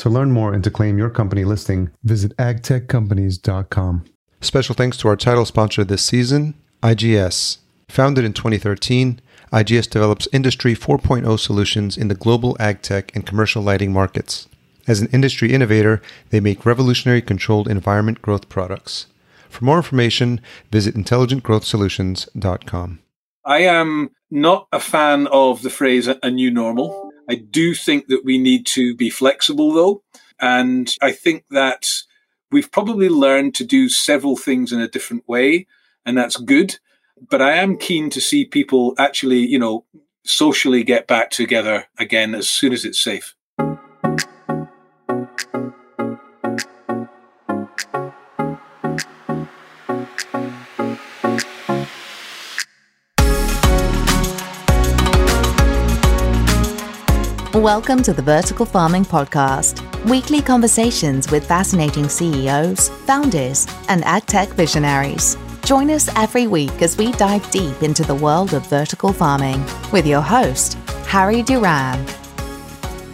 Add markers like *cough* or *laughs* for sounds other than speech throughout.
To learn more and to claim your company listing, visit agtechcompanies.com. Special thanks to our title sponsor this season, IGS. Founded in 2013, IGS develops Industry 4.0 solutions in the global ag tech and commercial lighting markets. As an industry innovator, they make revolutionary controlled environment growth products. For more information, visit intelligentgrowthsolutions.com. I am not a fan of the phrase a new normal. I do think that we need to be flexible though. And I think that we've probably learned to do several things in a different way, and that's good. But I am keen to see people actually, you know, socially get back together again as soon as it's safe. Welcome to the Vertical Farming Podcast, weekly conversations with fascinating CEOs, founders, and agtech visionaries. Join us every week as we dive deep into the world of vertical farming with your host, Harry Duran.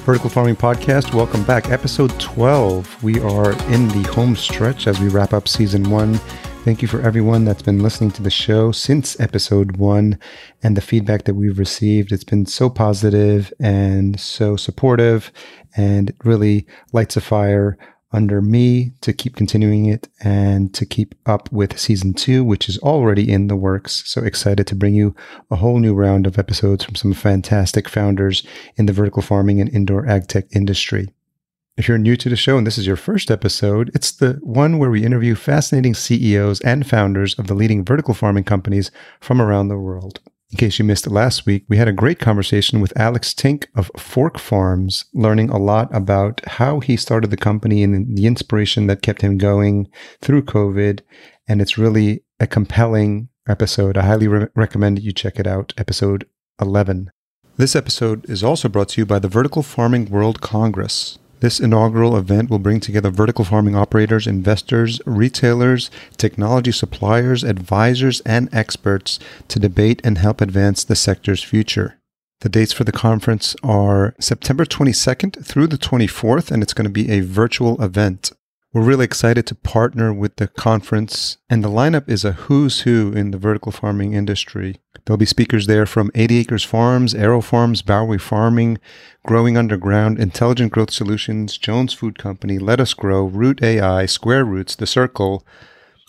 Vertical Farming Podcast, welcome back. Episode 12. We are in the home stretch as we wrap up season one Thank you for everyone that's been listening to the show since episode one and the feedback that we've received. It's been so positive and so supportive and it really lights a fire under me to keep continuing it and to keep up with season two, which is already in the works. So excited to bring you a whole new round of episodes from some fantastic founders in the vertical farming and indoor ag tech industry. If you're new to the show and this is your first episode, it's the one where we interview fascinating CEOs and founders of the leading vertical farming companies from around the world. In case you missed it last week, we had a great conversation with Alex Tyink of Fork Farms, learning a lot about how he started the company and the inspiration that kept him going through COVID. And it's really a compelling episode. I highly re- recommend you check it out, episode 11. This episode is also brought to you by the Vertical Farming World Congress. This inaugural event will bring together vertical farming operators, investors, retailers, technology suppliers, advisors, and experts to debate and help advance the sector's future. The dates for the conference are September 22nd through the 24th, and it's going to be a virtual event. We're really excited to partner with the conference, and the lineup is a who's who in the vertical farming industry. There'll be speakers there from 80 Acres Farms, AeroFarms, Bowery Farming, Growing Underground, Intelligent Growth Solutions, Jones Food Company, LettUs Grow, Root AI, Square Roots, The Circle,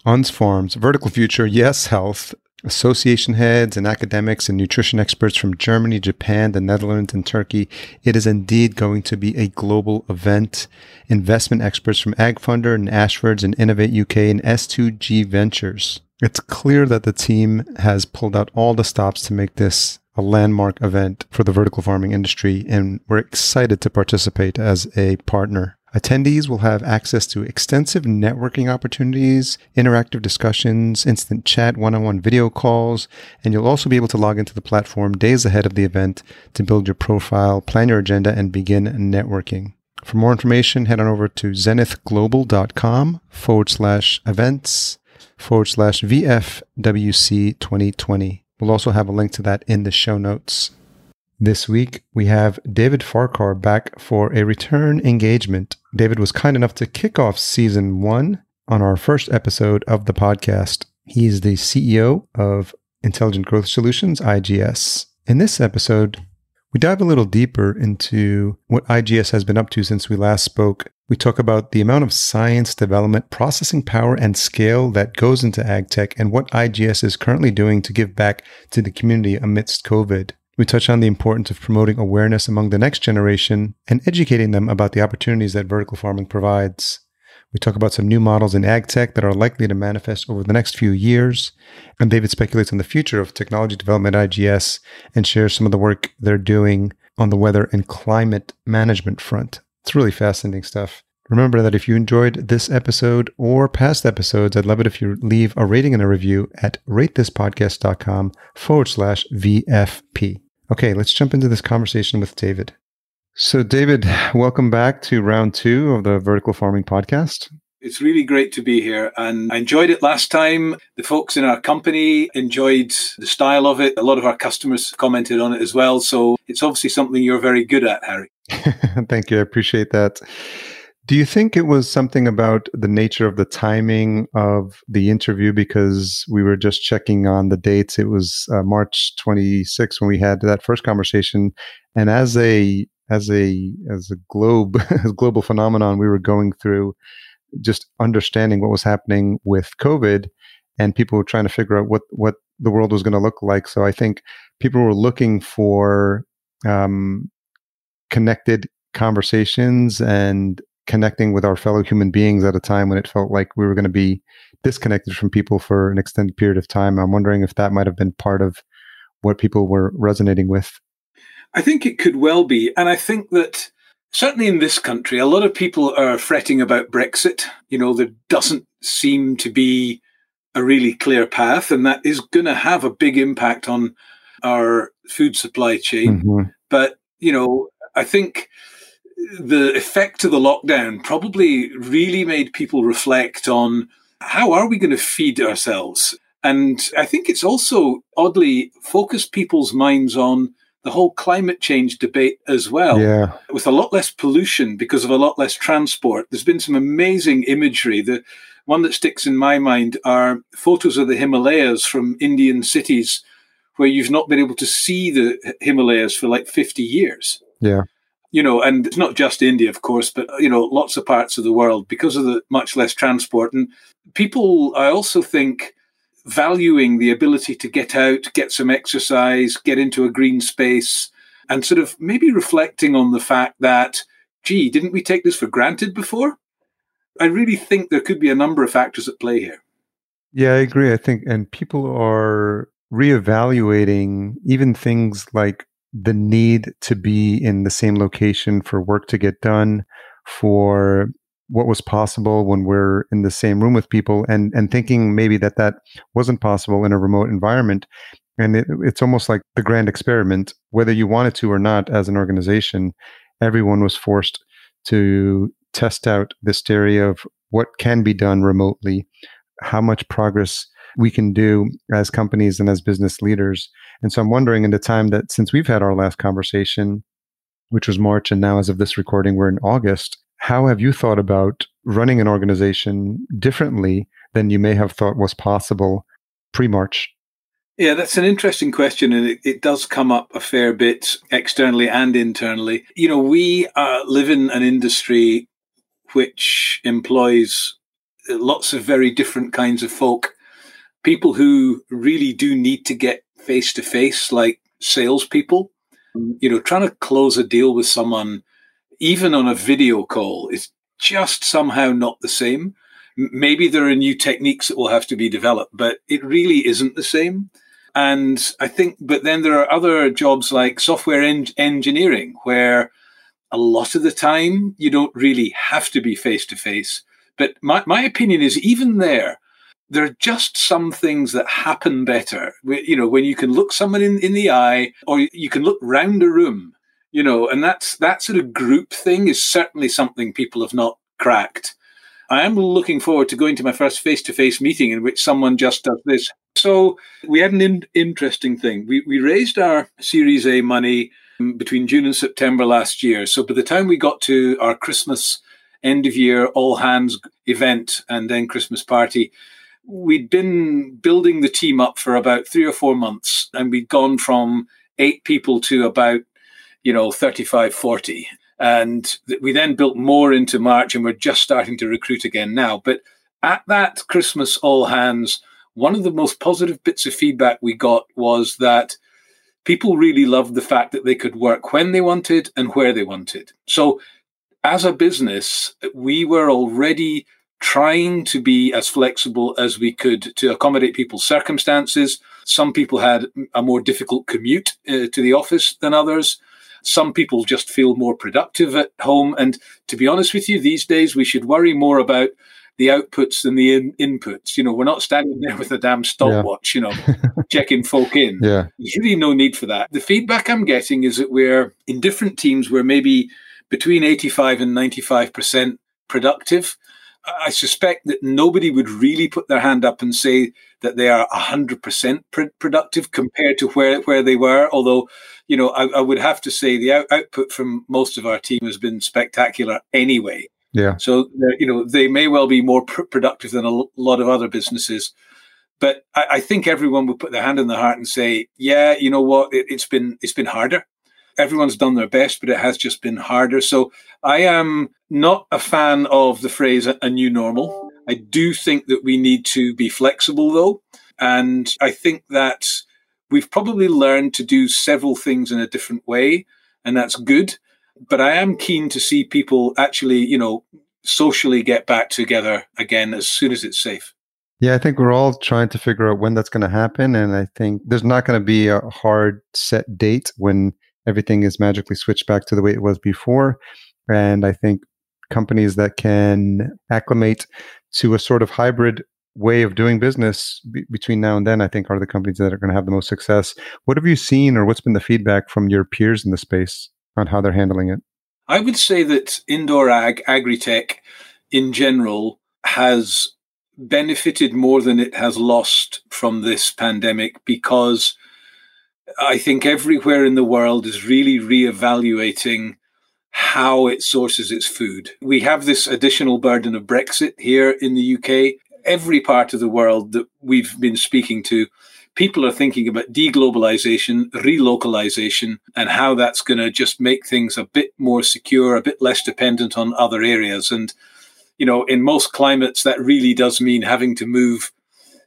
UNS Farms, Vertical Future, Yes Health, association heads and academics and nutrition experts from Germany, Japan, the Netherlands, and Turkey. It is indeed going to be a global event. Investment experts from AgFunder and Ashfords and Innovate UK and S2G Ventures. It's clear that the team has pulled out all the stops to make this a landmark event for the vertical farming industry, and we're excited to participate as a partner. Attendees will have access to extensive networking opportunities, interactive discussions, instant chat, one on one video calls, and you'll also be able to log into the platform days ahead of the event to build your profile, plan your agenda, and begin networking. For more information, head on over to zenithglobal.com forward slash events forward slash VFWC 2020. We'll also have a link to that in the show notes. This week, we have David Farquhar back for a return engagement. David was kind enough to kick off season one on our first episode of the podcast. He is the CEO of Intelligent Growth Solutions, IGS. In this episode, we dive a little deeper into what IGS has been up to since we last spoke We talk about the amount of science, development, processing power, and scale that goes into ag tech and what IGS is currently doing to give back to the community amidst COVID. We touch on the importance of promoting awareness among the next generation and educating them about the opportunities that vertical farming provides. We talk about some new models in ag tech that are likely to manifest over the next few years. And David speculates on the future of technology development at IGS and shares some of the work they're doing on the weather and climate management front. It's really fascinating stuff. Remember that if you enjoyed this episode or past episodes, I'd love it if you leave a rating and a review at ratethispodcast.com forward slash VFP. Okay, let's jump into this conversation with David. So, David, welcome back to round two of the Vertical Farming Podcast. It's really great to be here and I enjoyed it last time. The folks in our company enjoyed the style of it. A lot of our customers commented on it as well. So it's obviously something you're very good at, Harry. *laughs* Thank you. I appreciate that. Do you think it was something about the nature of the timing of the interview? Because we were just checking on the dates. It was uh, March 26 when we had that first conversation. And as a as a as a globe *laughs* as global phenomenon, we were going through just understanding what was happening with COVID, and people were trying to figure out what what the world was going to look like. So I think people were looking for um, connected conversations and connecting with our fellow human beings at a time when it felt like we were going to be disconnected from people for an extended period of time. I'm wondering if that might have been part of what people were resonating with. I think it could well be. And I think that certainly in this country, a lot of people are fretting about Brexit. You know, there doesn't seem to be a really clear path, and that is going to have a big impact on our food supply chain. Mm-hmm. But, you know, I think the effect of the lockdown probably really made people reflect on how are we going to feed ourselves? And I think it's also oddly focused people's minds on the whole climate change debate as well. Yeah. With a lot less pollution because of a lot less transport. There's been some amazing imagery. The one that sticks in my mind are photos of the Himalayas from Indian cities where you've not been able to see the Himalayas for like 50 years. Yeah you know, and it's not just India, of course, but you know, lots of parts of the world because of the much less transport. And people, I also think, valuing the ability to get out, get some exercise, get into a green space, and sort of maybe reflecting on the fact that, gee, didn't we take this for granted before? I really think there could be a number of factors at play here. Yeah, I agree. I think, and people are reevaluating even things like the need to be in the same location for work to get done, for what was possible when we're in the same room with people, and and thinking maybe that that wasn't possible in a remote environment. And it, it's almost like the grand experiment, whether you wanted to or not, as an organization, everyone was forced to test out this theory of what can be done remotely, how much progress we can do as companies and as business leaders. And so I'm wondering in the time that since we've had our last conversation, which was March, and now as of this recording, we're in August, how have you thought about running an organization differently than you may have thought was possible pre March? Yeah, that's an interesting question, and it, it, does come up a fair bit externally and internally. You know, we uh, live in an industry which employs lots of very different kinds of folk people who really do need to get face to face, like salespeople. Mm-hmm. You know, trying to close a deal with someone, even on a video call, is just somehow not the same. Maybe there are new techniques that will have to be developed, but it really isn't the same. And I think, but then there are other jobs like software en- engineering, where a lot of the time you don't really have to be face to face. But my, my opinion is even there, there are just some things that happen better. You know, when you can look someone in, in the eye or you can look round a room, you know, and that's that sort of group thing is certainly something people have not cracked. I am looking forward to going to my first face to face meeting in which someone just does this. So we had an in- interesting thing. We, we raised our Series A money mm, between June and September last year. So by the time we got to our Christmas end of year all hands event and then Christmas party, we'd been building the team up for about three or four months and we'd gone from eight people to about you know 35 40 And we then built more into March and we're just starting to recruit again now. But at that Christmas all hands, one of the most positive bits of feedback we got was that people really loved the fact that they could work when they wanted and where they wanted. So as a business, we were already trying to be as flexible as we could to accommodate people's circumstances. Some people had a more difficult commute uh, to the office than others. Some people just feel more productive at home. And to be honest with you, these days we should worry more about the outputs than the in- inputs. You know, we're not standing there with a damn stopwatch, yeah. you know, *laughs* checking folk in. Yeah. There's really no need for that. The feedback I'm getting is that we're in different teams, we're maybe between 85 and 95% productive. I suspect that nobody would really put their hand up and say that they are 100% pr- productive compared to where, where they were. Although, you know, I, I would have to say the out- output from most of our team has been spectacular anyway. Yeah. So, uh, you know, they may well be more pr- productive than a l- lot of other businesses. But I, I, think everyone would put their hand in the heart and say, yeah, you know what, it, it's been it's been harder everyone's done their best, but it has just been harder. So I am not a fan of the phrase a new normal. I do think that we need to be flexible though. And I think that we've probably learned to do several things in a different way, and that's good. But I am keen to see people actually, you know, socially get back together again as soon as it's safe. Yeah, I think we're all trying to figure out when that's going to happen. And I think there's not going to be a hard set date when everything is magically switched back to the way it was before. And I think companies that can acclimate to a sort of hybrid way of doing business b- between now and then, I think are the companies that are going to have the most success. What have you seen or what's been the feedback from your peers in the space on how they're handling it? I would say that indoor ag, agri-tech in general has benefited more than it has lost from this pandemic because I think everywhere in the world is really reevaluating how it sources its food. We have this additional burden of Brexit here in the UK. Every part of the world that we've been speaking to, people are thinking about deglobalization, relocalization, and how that's going to just make things a bit more secure, a bit less dependent on other areas. And, you know, in most climates, that really does mean having to move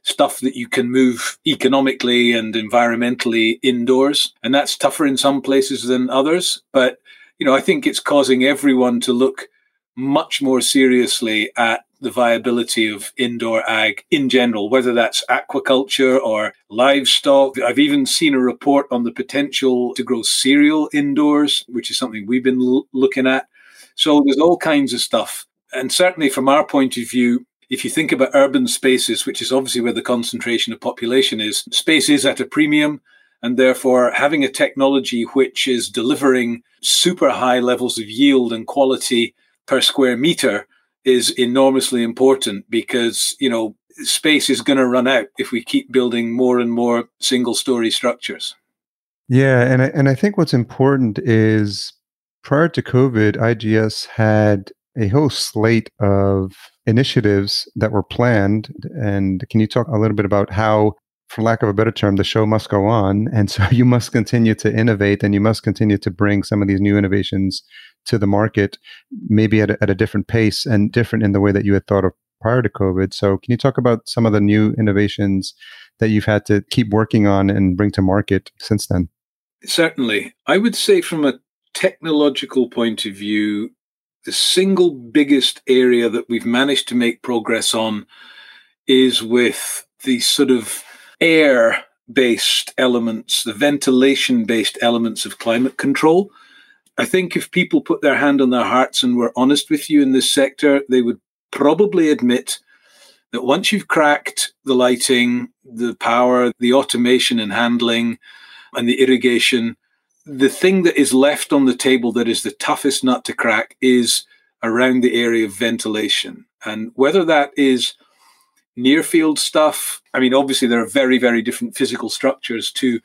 stuff that you can move economically and environmentally indoors. And that's tougher in some places than others. But, you know, I think it's causing everyone to look much more seriously at the viability of indoor ag in general, whether that's aquaculture or livestock. I've even seen a report on the potential to grow cereal indoors, which is something we've been l- looking at. So there's all kinds of stuff. And certainly from our point of view, if you think about urban spaces, which is obviously where the concentration of population is, space is at a premium. And therefore, having a technology which is delivering super high levels of yield and quality per square meter is enormously important because, you know, space is going to run out if we keep building more and more single story structures. Yeah. And I, and I think what's important is prior to COVID, IGS had a whole slate of initiatives that were planned. And can you talk a little bit about how, for lack of a better term, the show must go on? And so *laughs* you must continue to innovate and you must continue to bring some of these new innovations to the market, maybe at a, at a different pace and different in the way that you had thought of prior to COVID. So can you talk about some of the new innovations that you've had to keep working on and bring to market since then? Certainly. I would say from a technological point of view, the single biggest area that we've managed to make progress on is with the sort of air based elements, the ventilation based elements of climate control. I think if people put their hand on their hearts and were honest with you in this sector, they would probably admit that once you've cracked the lighting, the power, the automation and handling, and the irrigation, the thing that is left on the table that is the toughest nut to crack is around the area of ventilation. And whether that is near field stuff, I mean, obviously there are very, very different physical structures to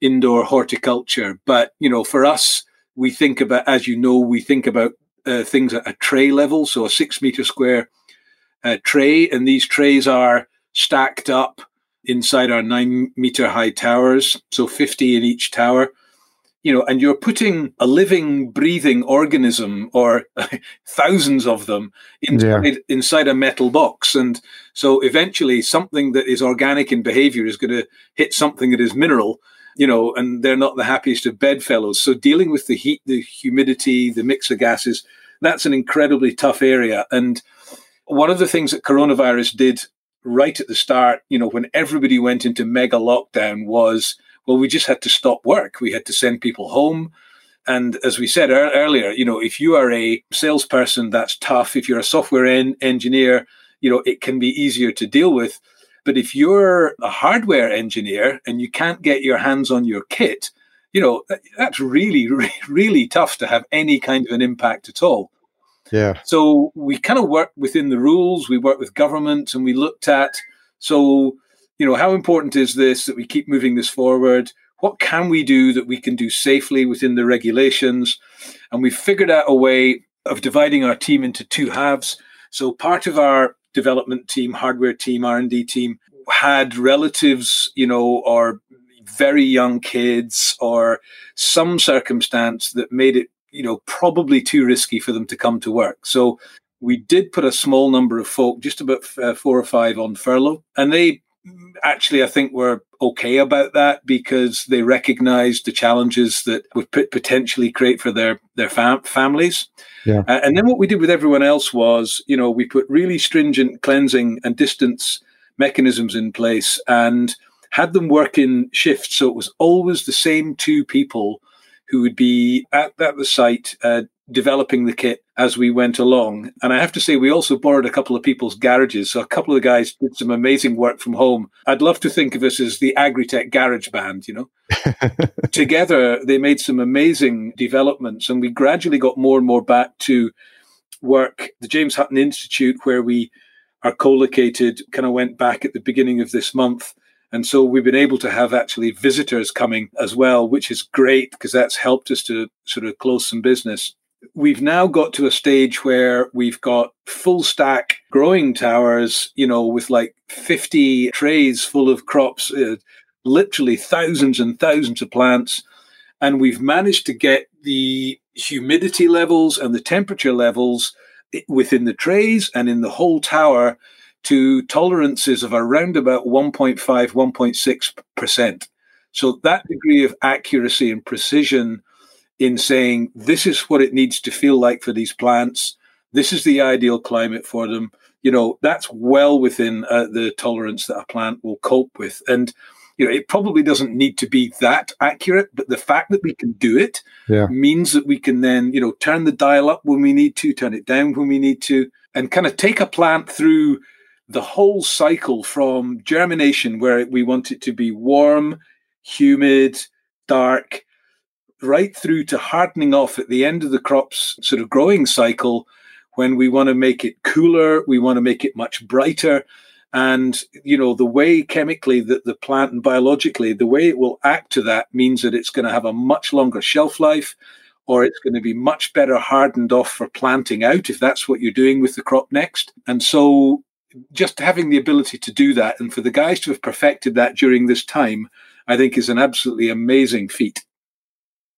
indoor horticulture. But, you know, for us, we think about, as you know, we think about uh, things at a tray level. So a six meter square uh, tray. And these trays are stacked up inside our nine meter high towers. So 50 in each tower you know, and you're putting a living, breathing organism or *laughs* thousands of them inside, yeah. inside a metal box. And so eventually something that is organic in behavior is going to hit something that is mineral, you know, and they're not the happiest of bedfellows. So dealing with the heat, the humidity, the mix of gases, that's an incredibly tough area. And one of the things that coronavirus did right at the start, you know, when everybody went into mega lockdown was, well, we just had to stop work. We had to send people home. And as we said earlier, you know, if you are a salesperson, that's tough. If you're a software en- engineer, you know, it can be easier to deal with. But if you're a hardware engineer and you can't get your hands on your kit, you know, that's really, *laughs* really tough to have any kind of an impact at all. Yeah. So we kind of worked within the rules, we worked with government, and we looked at so, you know, how important is this that we keep moving this forward? What can we do that we can do safely within the regulations? And we figured out a way of dividing our team into two halves. So part of our development team, hardware team, R&D team had relatives, you know, or very young kids or some circumstance that made it you know, probably too risky for them to come to work. So we did put a small number of folk, just about uh, four or five, on furlough, and they actually, I think, were okay about that because they recognised the challenges that would potentially create for their their fam- families. Yeah. Uh, and then what we did with everyone else was, you know, we put really stringent cleansing and distance mechanisms in place and had them work in shifts. So it was always the same two people who would be at, at the site uh, developing the kit as we went along. And I have to say, we also borrowed a couple of people's garages. So a couple of the guys did some amazing work from home. I'd love to think of us as the Agritech Garage Band, you know? *laughs* Together, they made some amazing developments, and we gradually got more and more back to work. The James Hutton Institute, where we are co located, kind of went back at the beginning of this month and so we've been able to have actually visitors coming as well, which is great because that's helped us to sort of close some business. We've now got to a stage where we've got full stack growing towers, you know, with like 50 trays full of crops, uh, literally thousands and thousands of plants. And we've managed to get the humidity levels and the temperature levels within the trays and in the whole tower to tolerances of around about 1.5, 1.6%. So that degree of accuracy and precision in saying this is what it needs to feel like for these plants, this is the ideal climate for them, you know, that's well within uh, the tolerance that a plant will cope with. And you know, it probably doesn't need to be that accurate, but the fact that we can do it yeah. means that we can then, you know, turn the dial up when we need to, turn it down when we need to, and kind of take a plant through the whole cycle from germination, where we want it to be warm, humid, dark, right through to hardening off at the end of the crop's sort of growing cycle when we want to make it cooler, we want to make it much brighter. And, you know, the way chemically that the plant and biologically, the way it will act to that means that it's going to have a much longer shelf life or it's going to be much better hardened off for planting out if that's what you're doing with the crop next. And so just having the ability to do that and for the guys to have perfected that during this time, I think is an absolutely amazing feat.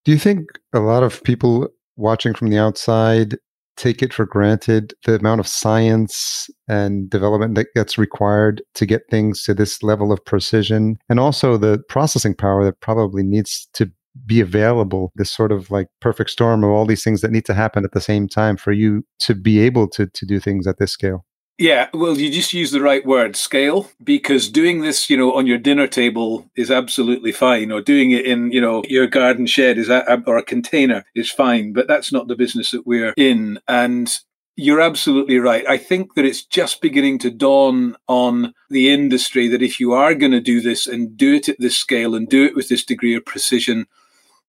Do you think a lot of people watching from the outside take it for granted the amount of science and development that gets required to get things to this level of precision? And also the processing power that probably needs to be available this sort of like perfect storm of all these things that need to happen at the same time for you to be able to to do things at this scale yeah, well, you just use the right word, scale, because doing this, you know, on your dinner table is absolutely fine, or doing it in, you know, your garden shed is a, or a container is fine, but that's not the business that we're in. And you're absolutely right. I think that it's just beginning to dawn on the industry that if you are going to do this and do it at this scale and do it with this degree of precision,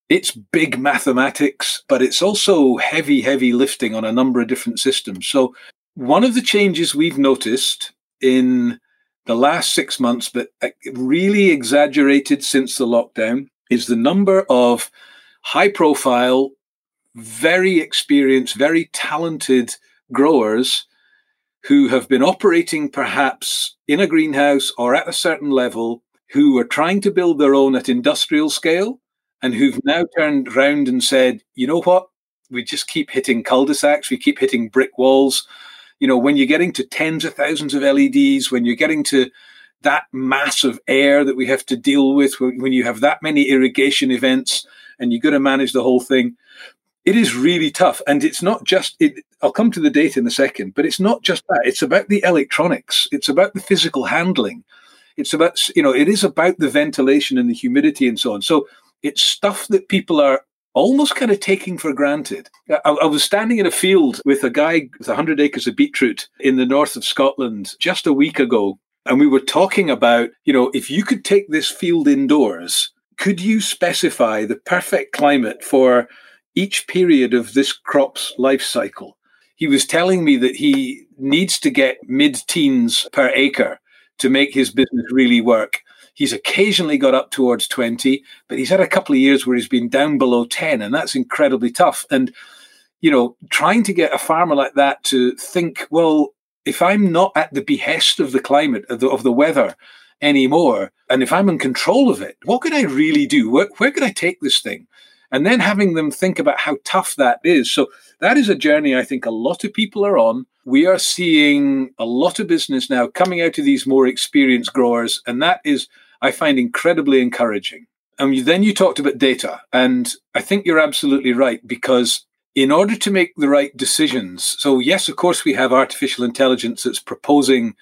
it's big mathematics, but it's also heavy, heavy lifting on a number of different systems. So one of the changes we've noticed in the last six months, but really exaggerated since the lockdown, is the number of high profile, very experienced, very talented growers who have been operating perhaps in a greenhouse or at a certain level who are trying to build their own at industrial scale and who've now turned round and said, you know what? We just keep hitting cul-de-sacs, we keep hitting brick walls. You know, when you're getting to tens of thousands of LEDs, when you're getting to that mass of air that we have to deal with, when you have that many irrigation events and you've got to manage the whole thing, it is really tough. And it's not just, it, I'll come to the data in a second, but it's not just that. It's about the electronics, it's about the physical handling. It's about, you know, it is about the ventilation and the humidity and so on. So it's stuff that people are almost kind of taking for granted. I, I, was standing in a field with a guy with 100 acres of beetroot in the north of Scotland just a week ago. And we were talking about, you know, if you could take this field indoors, could you specify the perfect climate for each period of this crop's life cycle? He was telling me that he needs to get mid teens per acre to make his business really work. He's occasionally got up towards 20, but he's had a couple of years where he's been down below 10, and that's incredibly tough. And, you know, trying to get a farmer like that to think, well, if I'm not at the behest of the climate, of the, of the weather anymore, and if I'm in control of it, what could I really do? Where, where could I take this thing? And then having them think about how tough that is. So that is a journey I think a lot of people are on we are seeing a lot of business now coming out of these more experienced growers, and that is, I find, incredibly encouraging. Um, and then you talked about data, and I think you're absolutely right because in order to make the right decisions, so yes, of course, we have artificial intelligence that's proposing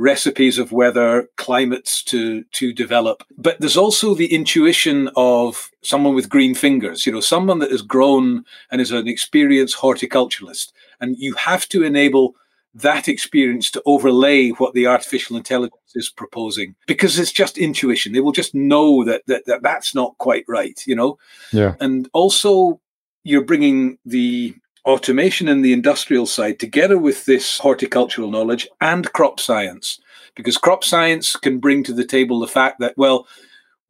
recipes of weather, climates to to develop. But there's also the intuition of someone with green fingers, you know, someone that has grown and is an experienced horticulturalist. And you have to enable that experience to overlay what the artificial intelligence is proposing because it's just intuition. They will just know that, that, that that's not quite right, you know? Yeah. And also, you're bringing the automation and the industrial side together with this horticultural knowledge and crop science because crop science can bring to the table the fact that well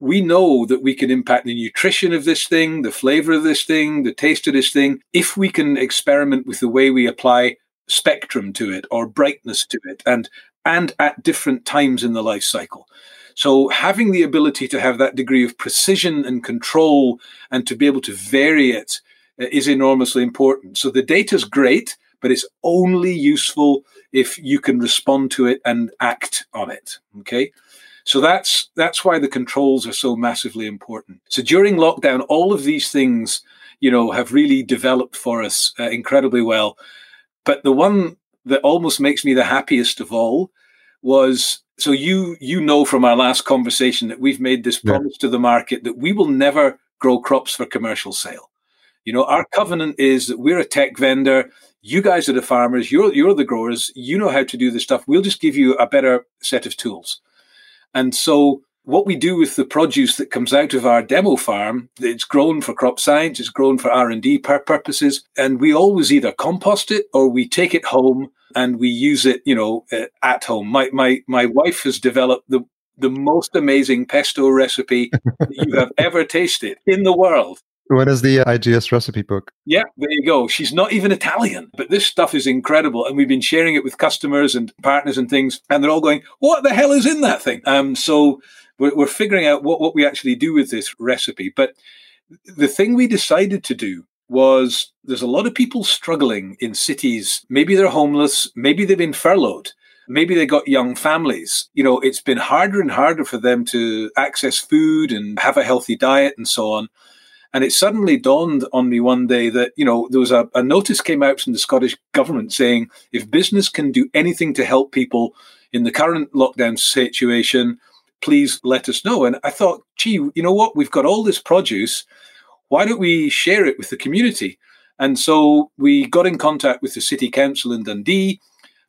we know that we can impact the nutrition of this thing, the flavor of this thing, the taste of this thing, if we can experiment with the way we apply spectrum to it or brightness to it and and at different times in the life cycle. So having the ability to have that degree of precision and control and to be able to vary it uh, enormously important. So the data is great, but it's only useful if you can respond to it and act on it. Okay. So that's that's why the controls are so massively important. So during lockdown, all of these things, you know, have really developed for us uh, incredibly well. But the one that almost makes me the happiest of all was so you you know from our last conversation that we've made this promise yeah. to the market that we will never grow crops for commercial sale. You know, our covenant is that we're a tech vendor. You guys are the farmers. You're you're the growers. You know how to do this stuff. We'll just give you a better set of tools. And so what we do with the produce that comes out of our demo farm, it's grown for crop science, it's grown for R&D purposes, and we always either compost it or we take it home and we use it, you know, at home. My my my wife has developed the the most amazing pesto recipe you have *laughs* ever tasted in the world. What is the IGS recipe book? Yeah, there you go. She's not even Italian, but this stuff is incredible. And we've been sharing it with customers and partners and things, and they're all going, What the hell is in that thing? Um, so we're, we're figuring out what, what we actually do with this recipe. But the thing we decided to do was there's a lot of people struggling in cities. Maybe they're homeless, maybe they've been furloughed maybe they got young families. You know, it's been harder and harder for them to access food and have a healthy diet and so on. And it suddenly dawned on me one day that, you know, there was a, a notice came out from the Scottish government saying if business can do anything to help people in the current lockdown situation, please let us know. And I thought, gee, you know what? We've got all this produce. Why don't we share it with the community? And so we got in contact with the city council in Dundee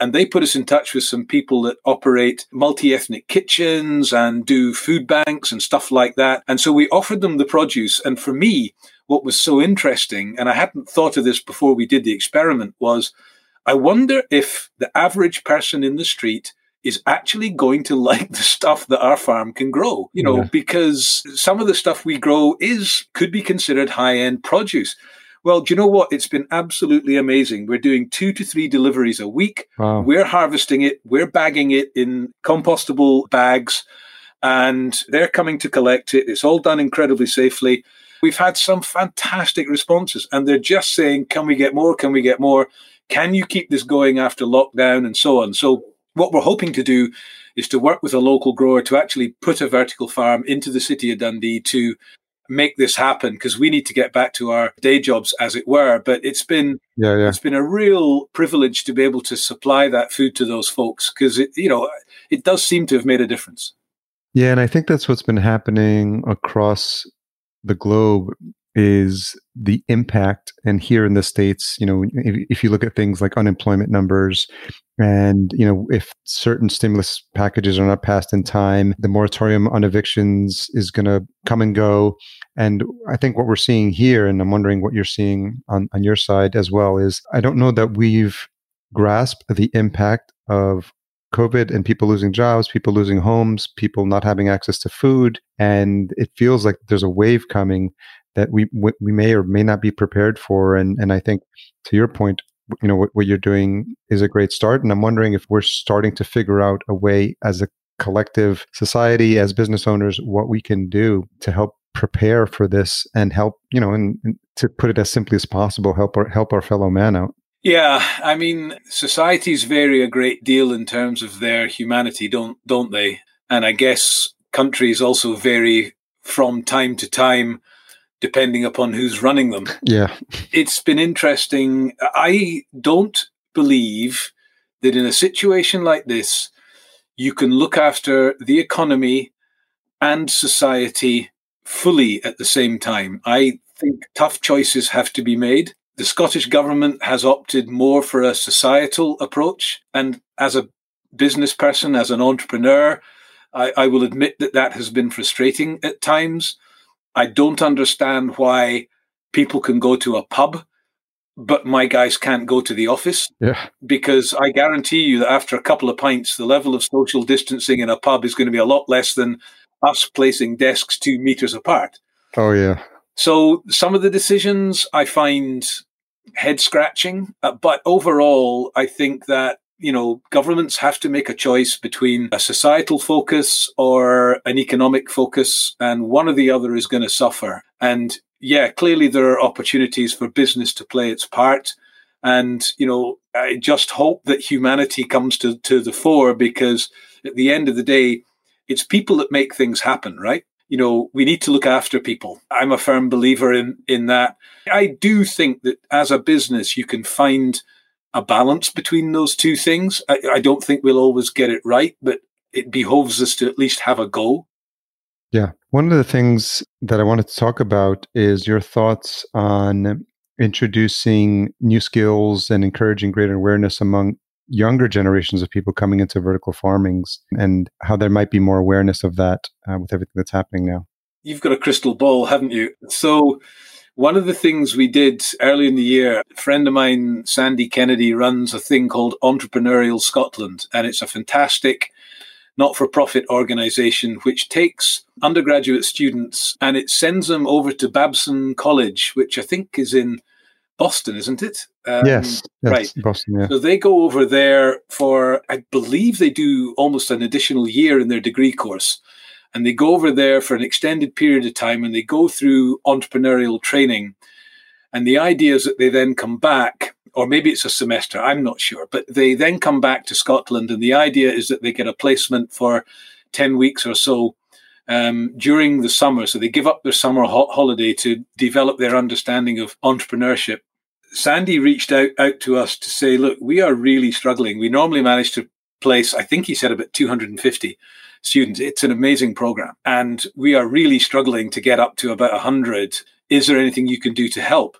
and they put us in touch with some people that operate multi ethnic kitchens and do food banks and stuff like that. And so we offered them the produce. And for me, what was so interesting, and I hadn't thought of this before we did the experiment, was I wonder if the average person in the street is actually going to *laughs* like the stuff that our farm can grow, you know, yeah. because some of the stuff we grow is, could be considered high end produce. Well, do you know what? It's been absolutely amazing. We're doing two to three deliveries a week. Wow. We're harvesting it, we're bagging it in compostable bags, and they're coming to collect it. It's all done incredibly safely. we've had some fantastic responses and they're just saying, can we get more? Can we get more? Can you keep this going after lockdown and so on? So what we're hoping to do is to work with a local grower to actually put a vertical farm into the city of Dundee to make this happen because we need to get back to our day jobs as it were. But it's been yeah, yeah. it's been a real privilege to be able to supply that food to those folks because it you know it does seem to have made a difference. Yeah and i think that's what's been happening across the globe is the impact and here in the states you know if, if, you look at things like unemployment numbers and you know if certain stimulus packages are not passed in time the moratorium on evictions is going to come and go and i think what we're seeing here and i'm wondering what you're seeing on, on your side as well is i don't know that we've grasped the impact of COVID and people losing jobs, people losing homes, people not having access to food. And it feels like there's a wave coming that we we may or may not be prepared for. And and I think to your point, you know what, what you're doing is a great start. And I'm wondering if we're starting to figure out a way as a collective society, as business owners, what we can do to help prepare for this and help, you know, and, and to put it as simply as possible, help our help our fellow man out. Yeah, I mean, societies vary a great deal in terms of their humanity, don't don't they? And I guess countries also vary from time to time depending upon who's running them. Yeah. It's been interesting. I don't believe that in a situation like this, you can look after the economy and society fully at the same time. I think tough choices have to be made. The Scottish government has opted more for a societal approach. And as a business person, as an entrepreneur, I, I will admit that that has been frustrating at times. I don't understand why people can go to a pub, but my guys can't go to the office. Yeah. Because I guarantee you that after a couple of pints, the level of social distancing in a pub is going to be a lot less than us placing desks two meters apart. Oh, yeah. So some of the decisions I find head scratching, uh, but overall, I think that you know, governments have to make a choice between a societal focus or an economic focus, and one or the other is going to suffer. And yeah, clearly there are opportunities for business to play its part. And, you know, I just hope that humanity comes to, to the fore because at the end of the day, it's people that make things happen, right? You know, we need to look after people. I'm a firm believer in, in that. I do think that as a business, you can find a balance between those two things. I, I don't think we'll always get it right, but it behoves us to at least have a go. Yeah. One of the things that I wanted to talk about is your thoughts on introducing new skills and encouraging greater awareness among younger generations of people coming into vertical farmings and how there might be more awareness of that uh, with everything that's happening now. You've got a crystal ball, haven't you? So, one of the things we did early in the year, a friend of mine, Sandy Kennedy, runs a thing called Entrepreneurial Scotland, and it's a fantastic not for profit organization which takes undergraduate students and it sends them over to Babson College, which I think is in Boston, isn't it? Um, yes, yes, right. Boston. Yeah. So they go over there for, I believe they do almost an additional year in their degree course and they go over there for an extended period of time and they go through entrepreneurial training. And the idea is that they then come back, or maybe it's a semester, I'm not sure, but they then come back to Scotland. And the idea is that they get a placement for 10 weeks or so um, during the summer. So they give up their summer ho- holiday to develop their understanding of entrepreneurship. Sandy reached out, out to us to say, look, we are really struggling. We normally manage to place, I think he said about 250 students. It's an amazing program. And we are really struggling to get up to about 100. Is there anything you can do to help?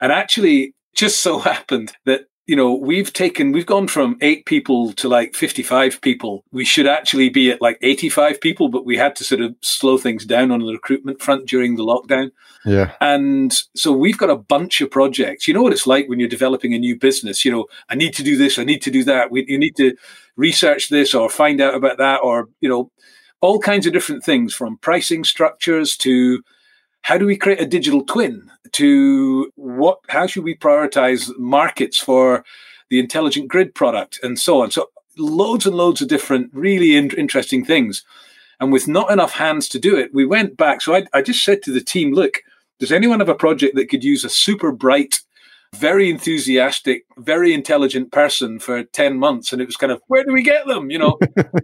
And actually, just so *laughs* happened that you know, we've taken, we've gone from eight people to like 55 people. We should actually be at like 85 people, but we had to sort of slow things down on the recruitment front during the lockdown. Yeah. And so we've got a bunch of projects. You know what it's like when you're developing a new business? You know, I need to do this, I need to do that. We, you need to research this or find out about that or, you know, all kinds of different things from pricing structures to how do we create a digital twin to what how should we prioritize markets for the intelligent grid product and so on. So loads and loads of different really in- interesting things. And with not enough hands to do it we went back. So I, I just said to the team look Does anyone have a project that could use a super bright, very enthusiastic, very intelligent person for 10 months? And it was kind of, where do we get them? You know?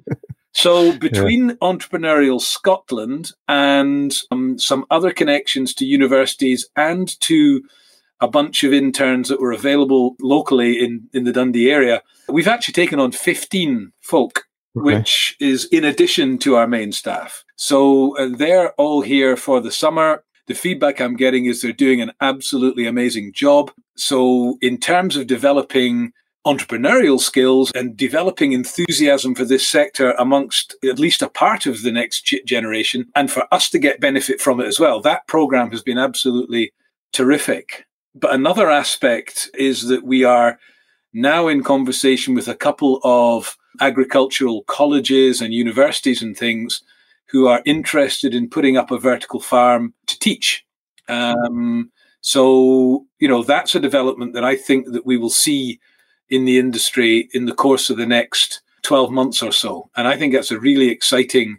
*laughs* so between yeah. Entrepreneurial Scotland and um, some other connections to universities and to a bunch of interns that were available locally in, in the Dundee area, we've actually taken on 15 folk, okay. which is in addition to our main staff. So uh, they're all here for the summer. The feedback I'm getting is they're doing an absolutely amazing job. So, in terms of developing entrepreneurial skills and developing enthusiasm for this sector amongst at least a part of the next generation, and for us to get benefit from it as well, that program has been absolutely terrific. But another aspect is that we are now in conversation with a couple of agricultural colleges and universities and things who are interested in putting up a vertical farm to teach. Um, so, you know, that's a development that I think that we will see in the industry in the course of the next 12 months or so. And I think that's a really exciting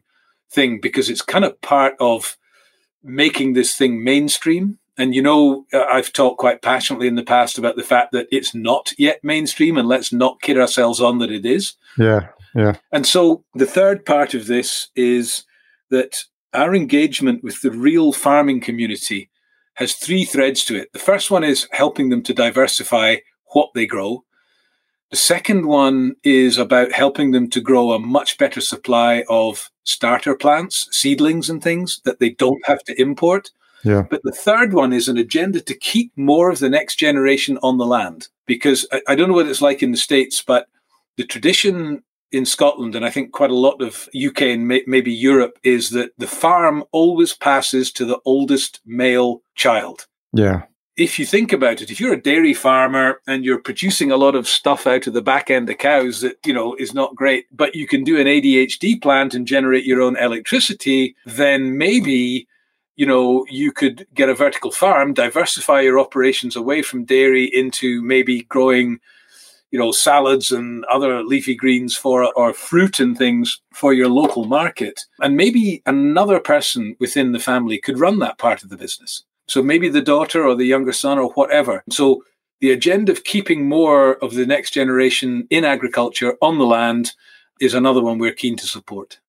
thing because it's kind of part of making this thing mainstream. And you know, uh, I've talked quite passionately in the past about the fact that it's not yet mainstream, and let's not kid ourselves on that it is. Yeah, yeah. And so the third part of this is that our engagement with the real farming community has three threads to it. The first one is helping them to diversify what they grow. The second one is about helping them to grow a much better supply of starter plants, seedlings, and things that they don't have to import. Yeah. But the third one is an agenda to keep more of the next generation on the land. Because I, I don't know what it's like in the States, but the tradition in Scotland, and I think quite a lot of UK and may, maybe Europe, is that the farm always passes to the oldest male child. Yeah. If you think about it, if you're a dairy farmer and you're producing a lot of stuff out of the back end of cows that, you know, is not great, but you can do an ADHD plant and generate your own electricity, then maybe you know, you could get a vertical farm, diversify your operations away from dairy into maybe growing you know, salads and other leafy greens for or fruit and things for your local market. And maybe another person within the family could run that part of the business. So maybe the daughter or the younger son or whatever. So the agenda of keeping more of the next generation in agriculture on the land is another one we're keen to support.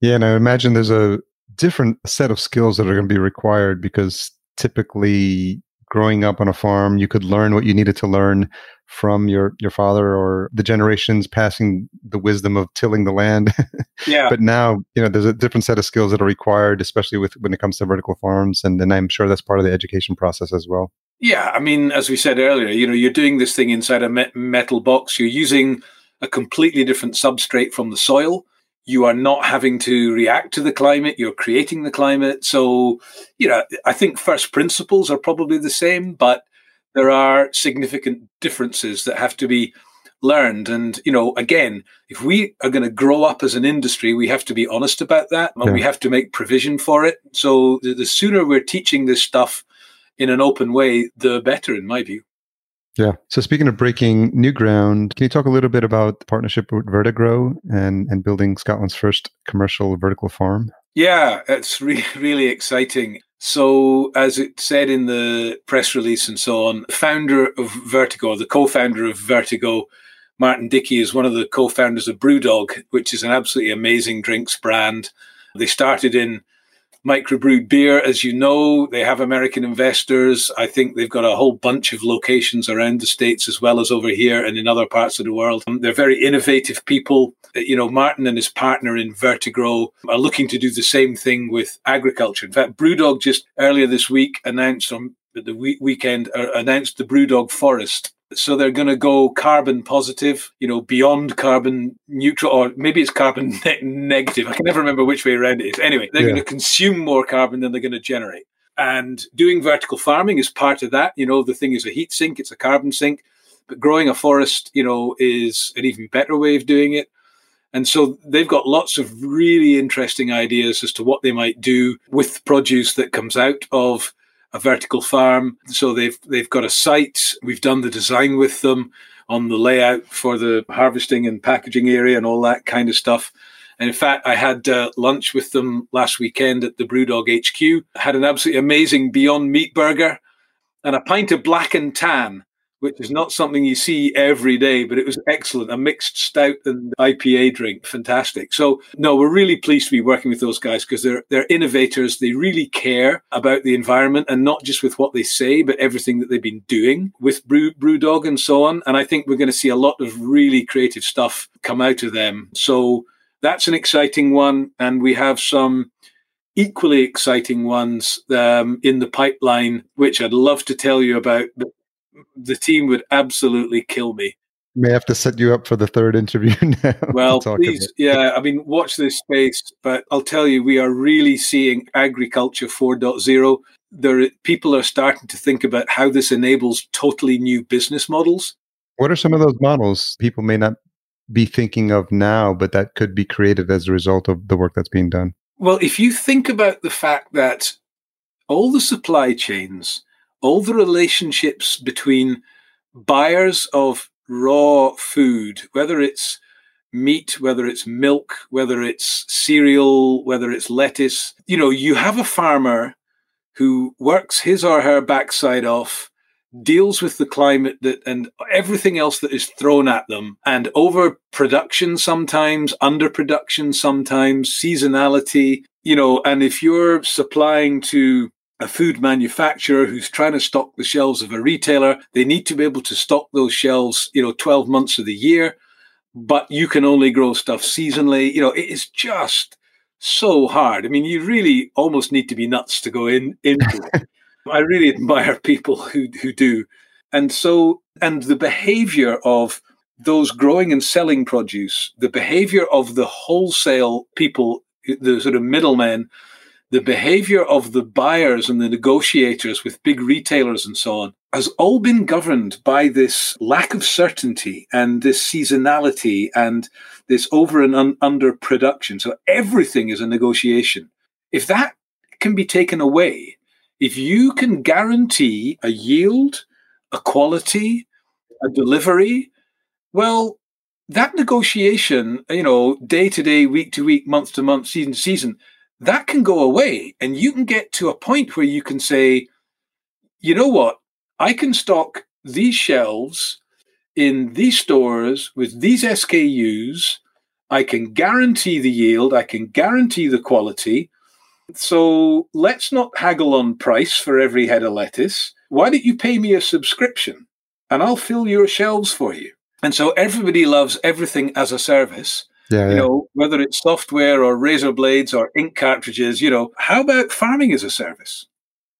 Yeah, and I imagine there's a different set of skills that are going to be required because typically growing up on a farm, you could learn what you needed to learn from your your father or the generations passing the wisdom of tilling the land. *laughs* yeah. But now, you know, there's a different set of skills that are required, especially with when it comes to vertical farms, and then I'm sure that's part of the education process as well. Yeah, I mean, as we said earlier, you know, you're doing this thing inside a metal box. You're using a completely different substrate from the soil. You are not having to react to the climate. You're creating the climate. So, you know, I think first principles are probably the same, but there are significant differences that have to be learned. And, you know, again, if we are going to grow up as an industry, we have to be honest about that and yeah. we have to make provision for it. So the, the, sooner we're teaching this stuff in an open way, the better, in my view. Yeah. So speaking of breaking new ground, can you talk a little bit about the partnership with Vertegrow and, and building Scotland's first commercial vertical farm? Yeah, it's re- really exciting. So, as it said in the press release and so on, founder of Vertegrow, the co-founder of Vertegrow, Martin Dickie, is one of the co-founders of BrewDog, which is an absolutely amazing drinks brand. They started in microbrewed beer, as you know. They have American investors. I think they've got a whole bunch of locations around the States as well as over here and in other parts of the world. They're very innovative people. You know, Martin and his partner in Vertegrow are looking to do the same thing with agriculture. In fact, Brewdog just earlier this week announced on the weekend uh, announced the Brewdog Forest so they're going to go carbon positive, you know, beyond carbon neutral, or maybe it's carbon *laughs* ne- negative. I can never remember which way around it is. Anyway, they're yeah. going to consume more carbon than they're going to generate. And doing vertical farming is part of that. You know, the thing is a heat sink, it's a carbon sink. But growing a forest, you know, is an even better way of doing it. And so they've got lots of really interesting ideas as to what they might do with produce that comes out of a vertical farm. So they've they've got a site. We've done the design with them on the layout for the harvesting and packaging area and all that kind of stuff. And in fact, I had uh, lunch with them last weekend at the Brewdog HQ. I had an absolutely amazing Beyond Meat burger and a pint of black and tan which is not something you see every day, but it was excellent. A mixed stout and IPA drink. Fantastic. So no, we're really pleased to be working with those guys because they're, they're innovators. They really care about the environment and not just with what they say, but everything that they've been doing with Brew, Brewdog and so on. And I think we're going to see a lot of really creative stuff come out of them. So that's an exciting one. And we have some equally exciting ones um, in the pipeline, which I'd love to tell you about. But the team would absolutely kill me. May have to set you up for the third interview *laughs* now. Well, please, yeah. I mean, watch this space. But I'll tell you, we are really seeing agriculture 4.0. There, people are starting to think about how this enables totally new business models. What are some of those models people may not be thinking of now, but that could be created as a result of the work that's being done? Well, if you think about the fact that all the supply chains all the relationships between buyers of raw food, whether it's meat, whether it's milk, whether it's cereal, whether it's lettuce. You know, you have a farmer who works his or her backside off, deals with the climate that and everything else that is thrown at them, and overproduction sometimes, underproduction sometimes, seasonality. You know, and if you're supplying to a food manufacturer who's trying to stock the shelves of a retailer. They need to be able to stock those shelves, you know, 12 months of the year, but you can only grow stuff seasonally. You know, it is just so hard. I mean, you really almost need to be nuts to go in into it. *laughs* I really admire people who who do. And so and the behavior of those growing and selling produce, the behavior of the wholesale people, the sort of middlemen the behavior of the buyers and the negotiators with big retailers and so on has all been governed by this lack of certainty and this seasonality and this over and un- under production. So everything is a negotiation. If that can be taken away, if you can guarantee a yield, a quality, a delivery, well, that negotiation, you know, day to day, week to week, month to month, season to season, that can go away and you can get to a point where you can say, you know what? I can stock these shelves in these stores with these SKUs. I can guarantee the yield. I can guarantee the quality. So let's not haggle on price for every head of lettuce. Why don't you pay me a subscription and I'll fill your shelves for you? And so everybody loves everything as a service. Yeah, you know, whether it's software or razor blades or ink cartridges, you know, how about farming as a service?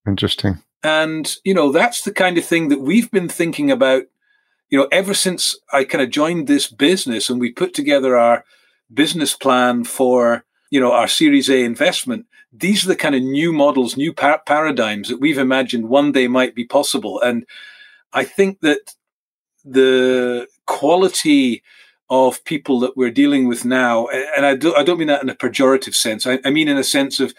Interesting. And, you know, that's the kind of thing that we've been thinking about, you know, ever since I kind of joined this business and we put together our business plan for, you know, our Series A investment. These are the kind of new models, new par- paradigms that we've imagined one day might be possible. And I think that the quality of people that we're dealing with now, and I, do, I don't mean that in a pejorative sense. I, I mean in a sense of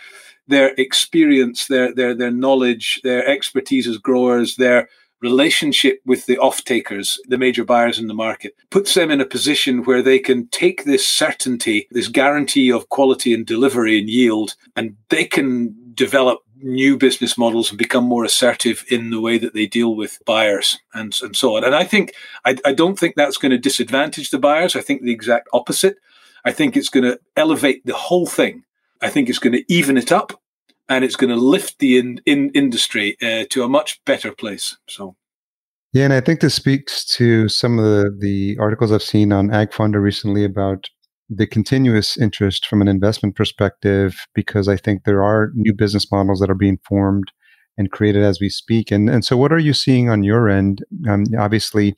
their experience, their their their knowledge, their expertise as growers, their relationship with the off takers, the major buyers in the market, puts them in a position where they can take this certainty, this guarantee of quality and delivery and yield, and they can develop new business models and become more assertive in the way that they deal with buyers and, and so on. And I think, I, I don't think that's going to disadvantage the buyers. I think the exact opposite. I think it's going to elevate the whole thing. I think it's going to even it up and it's going to lift the in, in industry uh, to a much better place. So. Yeah, and I think this speaks to some of the, the articles I've seen on AgFunder recently about the continuous interest from an investment perspective because I think there are new business models that are being formed and created as we speak. And and so, what are you seeing on your end? Um, obviously,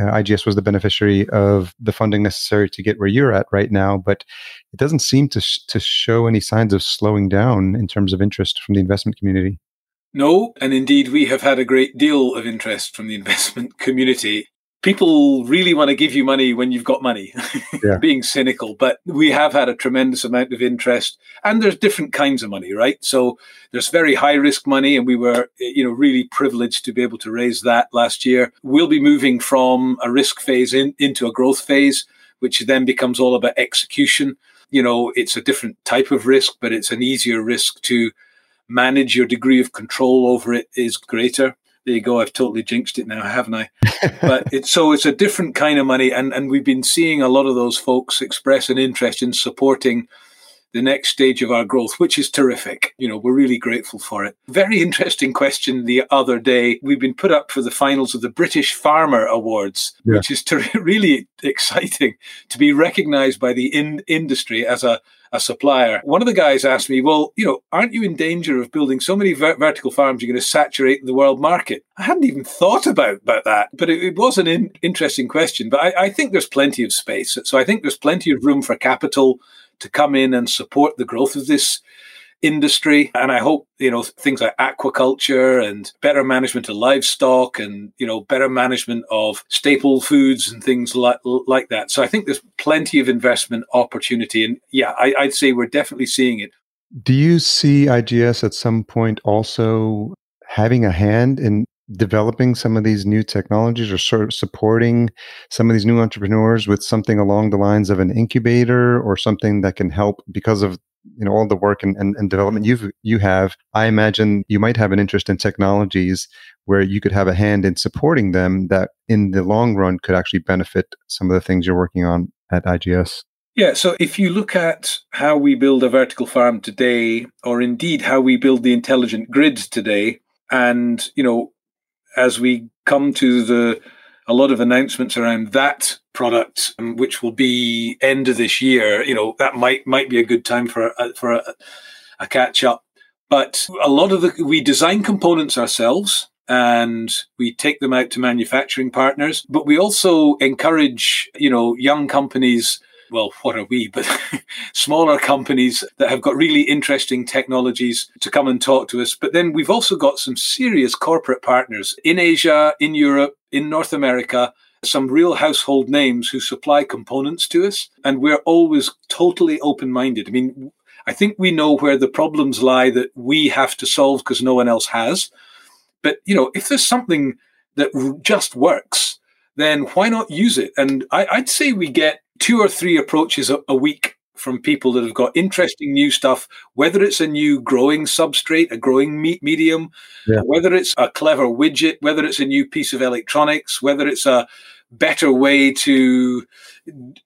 uh, IGS was the beneficiary of the funding necessary to get where you're at right now, but it doesn't seem to sh- to show any signs of slowing down in terms of interest from the investment community. No, and indeed, we have had a great deal of interest from the investment community people really want to give you money when you've got money *laughs* yeah. being cynical but we have had a tremendous amount of interest and there's different kinds of money right so there's very high risk money and we were you know really privileged to be able to raise that last year we'll be moving from a risk phase in, into a growth phase which then becomes all about execution You know, it's a different type of risk, but it's an easier risk to manage. Your degree of control over it is greater. There you go. I've totally jinxed it now, haven't I? *laughs* but it's so it's a different kind of money, and and we've been seeing a lot of those folks express an interest in supporting the next stage of our growth, which is terrific. You know, we're really grateful for it. Very interesting question the other day. We've been put up for the finals of the British Farmer Awards, yeah. which is ter- *laughs* really exciting to be recognized by the in- industry as a a supplier. One of the guys asked me, well, you know, aren't you in danger of building so many ver- vertical farms you're going to saturate the world market? I hadn't even thought about, about that, but it, it was an in- interesting question. But I, I think there's plenty of space. So I think there's plenty of room for capital to come in and support the growth of this industry. And I hope, you know, things like aquaculture and better management of livestock and, you know, better management of staple foods and things like, like that. So I think there's plenty of investment opportunity. And yeah, I, I'd say we're definitely seeing it. Do you see IGS at some point also having a hand in developing some of these new technologies or sort of supporting some of these new entrepreneurs with something along the lines of an incubator or something that can help because of you know all the work and, and, and development you've you have i imagine you might have an interest in technologies where you could have a hand in supporting them that in the long run could actually benefit some of the things you're working on at igs yeah, so if you look at how we build a vertical farm today, or indeed how we build the intelligent grid today, and you know as we come to the a lot of announcements around that product, um, which will be end of this year. You know, that might might be a good time for a, for a, a catch up. But a lot of the we design components ourselves and we take them out to manufacturing partners. But we also encourage, you know, young companies well, what are we, but *laughs* smaller companies that have got really interesting technologies to come and talk to us. But then we've also got some serious corporate partners in Asia, in Europe, in North America, some real household names who supply components to us. And we're always totally open minded. I mean, I think we know where the problems lie that we have to solve because no one else has. But, you know, if there's something that just works, then why not use it? And I, would say we get two or three approaches a, a week from people that have got interesting new stuff, whether it's a new growing substrate, a growing meat medium, yeah. whether it's a clever widget, whether it's a new piece of electronics, whether it's a better way to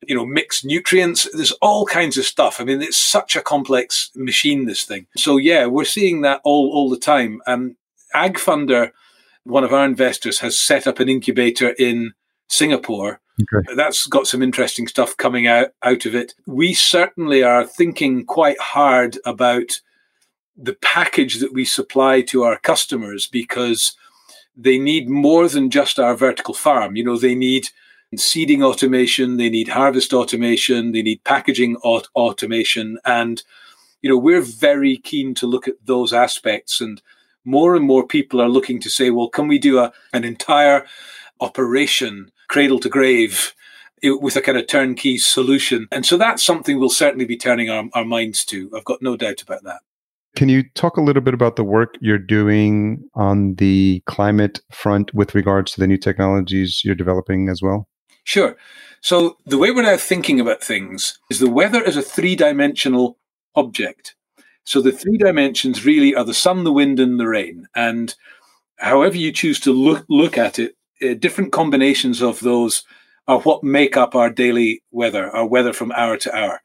you know mix nutrients there's all kinds of stuff. I mean it's such a complex machine this thing. So yeah we're seeing that all all the time. Um agfunder one of our investors has set up an incubator in singapore Okay. That's got some interesting stuff coming out, out of it. We certainly are thinking quite hard about the package that we supply to our customers because they need more than just our vertical farm. You know, they need seeding automation, they need harvest automation, they need packaging aut- automation. And, you know, we're very keen to look at those aspects. And more and more people are looking to say, well, can we do a, an entire operation cradle to grave with a kind of turnkey solution. And so that's something we'll certainly be turning our, our minds to. I've got no doubt about that. Can you talk a little bit about the work you're doing on the climate front with regards to the new technologies you're developing as well? Sure. So, the way we're now thinking about things is the weather is a three dimensional object. So, the three dimensions really are the sun, the wind, and the rain. And however you choose to look, look at it, uh, different combinations of those are what make up our daily weather, our weather from hour to hour.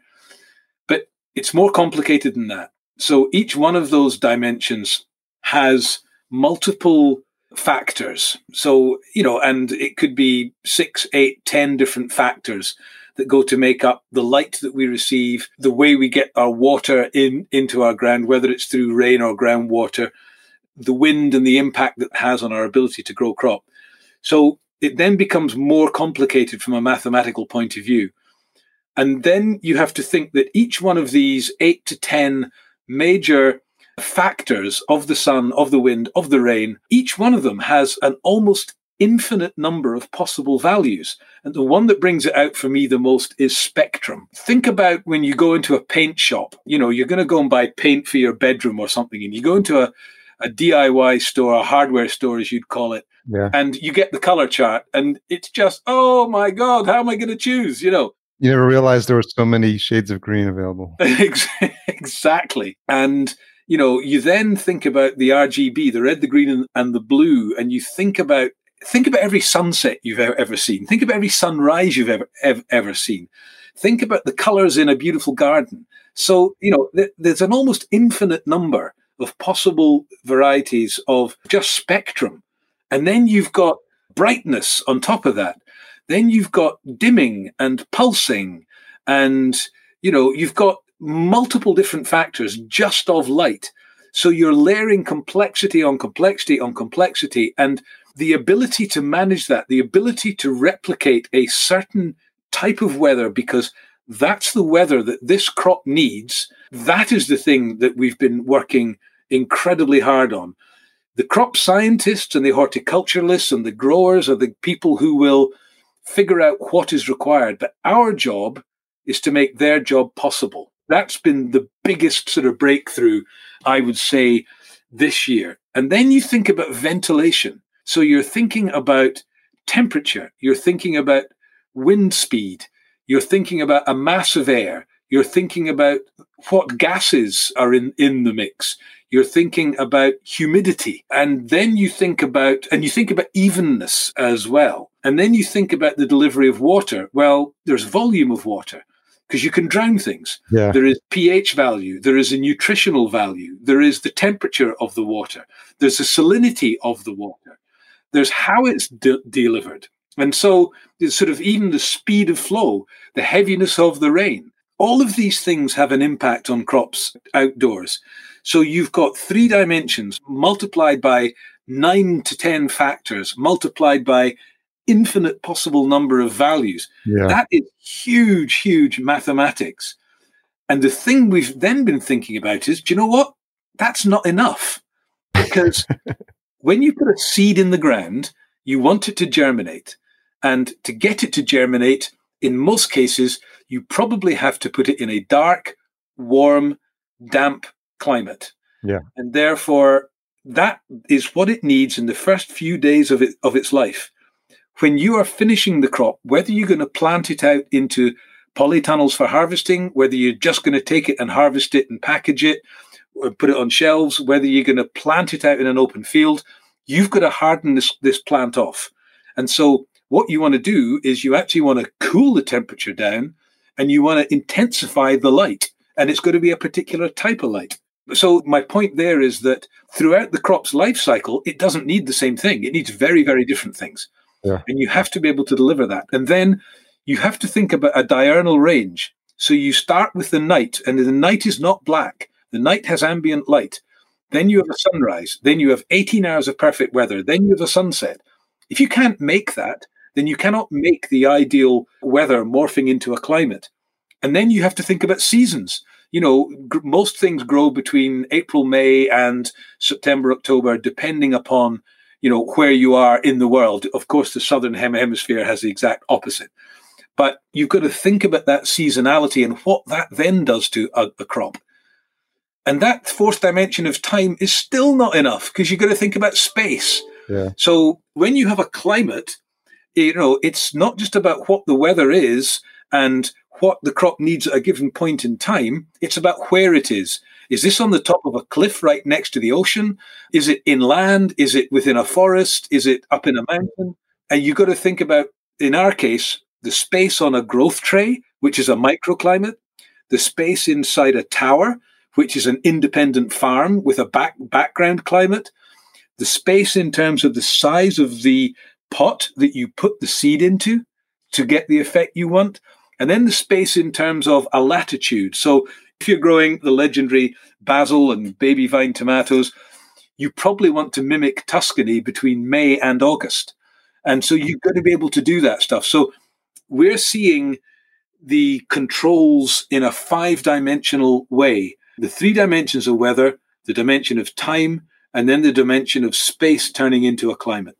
But it's more complicated than that. So each one of those dimensions has multiple factors. So, you know, and it could be six, eight, ten different factors that go to make up the light that we receive, the way we get our water in into our ground, whether it's through rain or groundwater, the wind and the impact that has on our ability to grow crop. So it then becomes more complicated from a mathematical point of view. And then you have to think that each one of these eight to 10 major factors of the sun, of the wind, of the rain, each one of them has an almost infinite number of possible values. And the one that brings it out for me the most is spectrum. Think about when you go into a paint shop, you know, you're going to go and buy paint for your bedroom or something, and you go into a, a DIY store, a hardware store, as you'd call it, yeah. And you get the color chart, and it's just, oh my God, how am I going to choose? You know, You never realized there were so many shades of green available. *laughs* exactly. And, you know, you then think about the RGB, the red, the green, and the blue, and you think about think about every sunset you've ever seen. Think about every sunrise you've ever, ever, ever seen. Think about the colors in a beautiful garden. So, you know, th- there's an almost infinite number of possible varieties of just spectrum. And then you've got brightness on top of that. Then you've got dimming and pulsing, and you know you've got multiple different factors just of light. So you're layering complexity on complexity on complexity, and the ability to manage that, the ability to replicate a certain type of weather because that's the weather that this crop needs. That is the thing that we've been working incredibly hard on the crop scientists and the horticulturalists and the growers are the people who will figure out what is required. But our job is to make their job possible. That's been the biggest sort of breakthrough, I would say, this year. And then you think about ventilation. So you're thinking about temperature, you're thinking about wind speed, you're thinking about a mass of air, you're thinking about what gases are in, in the mix you're thinking about humidity. And then you think about, and you think about evenness as well. And then you think about the delivery of water. Well, there's volume of water because you can drown things. Yeah. There is pH value, there is a nutritional value, there is the temperature of the water, there's the salinity of the water, there's how it's de- delivered. And so, it's sort of even the speed of flow, the heaviness of the rain, all of these things have an impact on crops outdoors. So you've got three dimensions multiplied by nine to 10 factors, multiplied by infinite possible number of values. Yeah. That is huge, huge mathematics. And the thing we've then been thinking about is do you know what? That's not enough. Because *laughs* when you put a seed in the ground, you want it to germinate. And to get it to germinate, in most cases, you probably have to put it in a dark, warm, damp climate. Yeah. And therefore, that is what it needs in the first few days of it of its life. When you are finishing the crop, whether you're going to plant it out into polytunnels for harvesting, whether you're just going to take it and harvest it and package it, or put it on shelves, whether you're going to plant it out in an open field, you've got to harden this, this plant off. And so what you want to do is you actually want to cool the temperature down and you want to intensify the light. And it's going to be a particular type of light. So my point there is that throughout the crop's life cycle, it doesn't need the same thing. It needs very, very different things. Yeah. And you have to be able to deliver that. And then you have to think about a diurnal range. So you start with the night, and the night is not black. The night has ambient light. Then you have a sunrise. Then you have 18 hours of perfect weather. Then you have a sunset. If you can't make that, then you cannot make the ideal weather morphing into a climate. And then you have to think about seasons you know, gr- most things grow between April, May, and September, October, depending upon, you know, where you are in the world. Of course, the southern hem- hemisphere has the exact opposite. But you've got to think about that seasonality and what that then does to a, a crop. And that fourth dimension of time is still not enough because you've got to think about space. Yeah. So when you have a climate, you know, it's not just about what the weather is and what the crop needs at a given point in time. It's about where it is. Is this on the top of a cliff right next to the ocean? Is it inland? Is it within a forest? Is it up in a mountain? And you've got to think about, in our case, the space on a growth tray, which is a microclimate, the space inside a tower, which is an independent farm with a back, background climate, the space in terms of the size of the pot that you put the seed into to get the effect you want, and then the space in terms of a latitude. So if you're growing the legendary basil and baby vine tomatoes, you probably want to mimic Tuscany between May and August. And so you've got to be able to do that stuff. So we're seeing the controls in a five dimensional way the three dimensions of weather, the dimension of time, and then the dimension of space turning into a climate.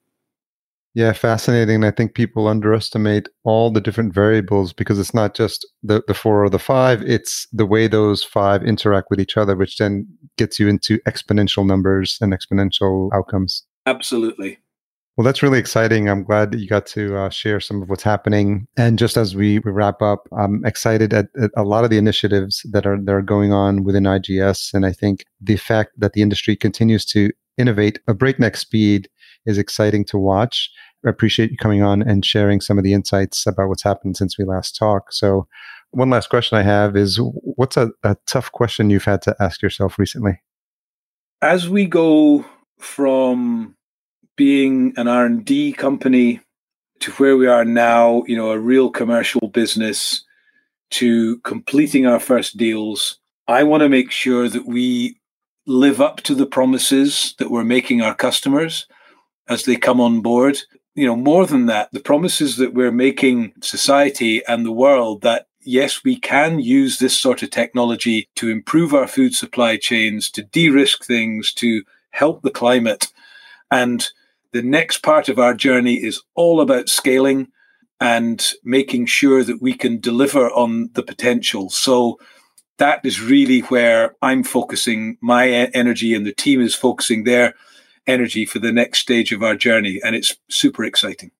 Yeah, fascinating. I think people underestimate all the different variables because it's not just the, the four or the five, it's the way those five interact with each other, which then gets you into exponential numbers and exponential outcomes. Absolutely. Well, that's really exciting. I'm glad that you got to uh, share some of what's happening. And just as we, we wrap up, I'm excited at, at, a lot of the initiatives that are that are going on within IGS. And I think the fact that the industry continues to innovate a breakneck speed is exciting to watch. I appreciate you coming on and sharing some of the insights about what's happened since we last talked. So, one last question I have is what's a, a tough question you've had to ask yourself recently? As we go from being an R&D company to where we are now, you know, a real commercial business to completing our first deals, I want to make sure that we live up to the promises that we're making our customers as they come on board. You know, more than that, the promises that we're making society and the world that yes, we can use this sort of technology to improve our food supply chains, to de risk things, to help the climate. And the next part of our journey is all about scaling and making sure that we can deliver on the potential. So that is really where I'm focusing my energy and the team is focusing their energy for the next stage of our journey. And it's super exciting.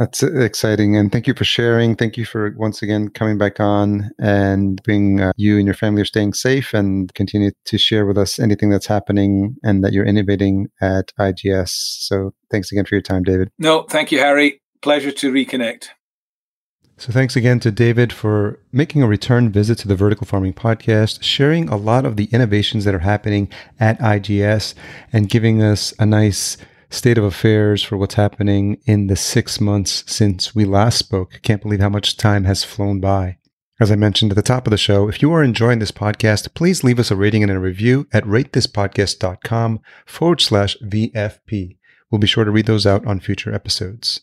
That's exciting. And thank you for sharing. Thank you for once again coming back on and being uh, you and your family are staying safe and continue to share with us anything that's happening and that you're innovating at IGS. So thanks again for your time, David. No, thank you, Harry. Pleasure to reconnect. So thanks again to David for making a return visit to the Vertical Farming Podcast, sharing a lot of the innovations that are happening at IGS and giving us a nice state of affairs for what's happening in the six months since we last spoke. Can't believe how much time has flown by. As I mentioned at the top of the show, if you are enjoying this podcast, please leave us a rating and a review at ratethispodcast.com forward slash VFP. We'll be sure to read those out on future episodes.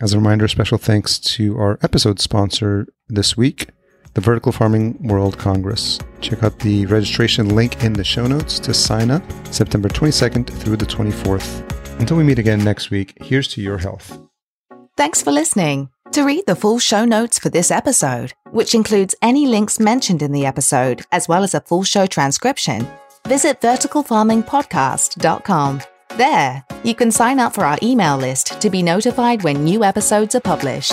As a reminder, special thanks to our episode sponsor this week, the Vertical Farming World Congress. Check out the registration link in the show notes to sign up September 22nd through the 24th. Until we meet again next week, here's to your health. Thanks for listening. To read the full show notes for this episode, which includes any links mentioned in the episode, as well as a full show transcription, visit verticalfarmingpodcast.com. There, you can sign up for our email list to be notified when new episodes are published.